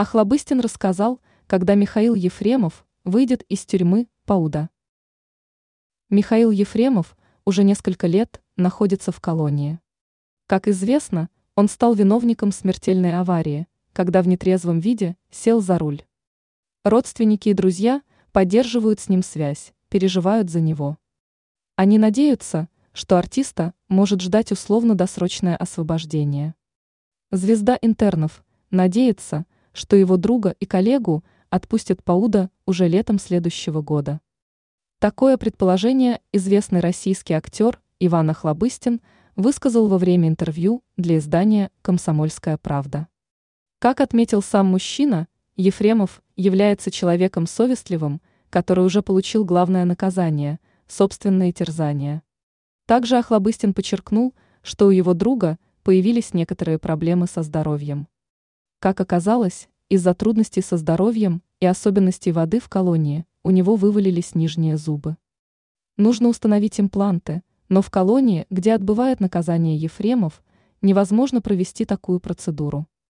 Охлобыстин рассказал, когда Михаил Ефремов выйдет из тюрьмы Пауда. Михаил Ефремов уже несколько лет находится в колонии. Как известно, он стал виновником смертельной аварии, когда в нетрезвом виде сел за руль. Родственники и друзья поддерживают с ним связь, переживают за него. Они надеются, что артиста может ждать условно-досрочное освобождение. Звезда интернов надеется, что его друга и коллегу отпустят Пауда уже летом следующего года. Такое предположение известный российский актер Иван Охлобыстин высказал во время интервью для издания «Комсомольская правда». Как отметил сам мужчина, Ефремов является человеком совестливым, который уже получил главное наказание – собственные терзания. Также Охлобыстин подчеркнул, что у его друга появились некоторые проблемы со здоровьем. Как оказалось, из-за трудностей со здоровьем и особенностей воды в колонии у него вывалились нижние зубы. Нужно установить импланты, но в колонии, где отбывает наказание Ефремов, невозможно провести такую процедуру.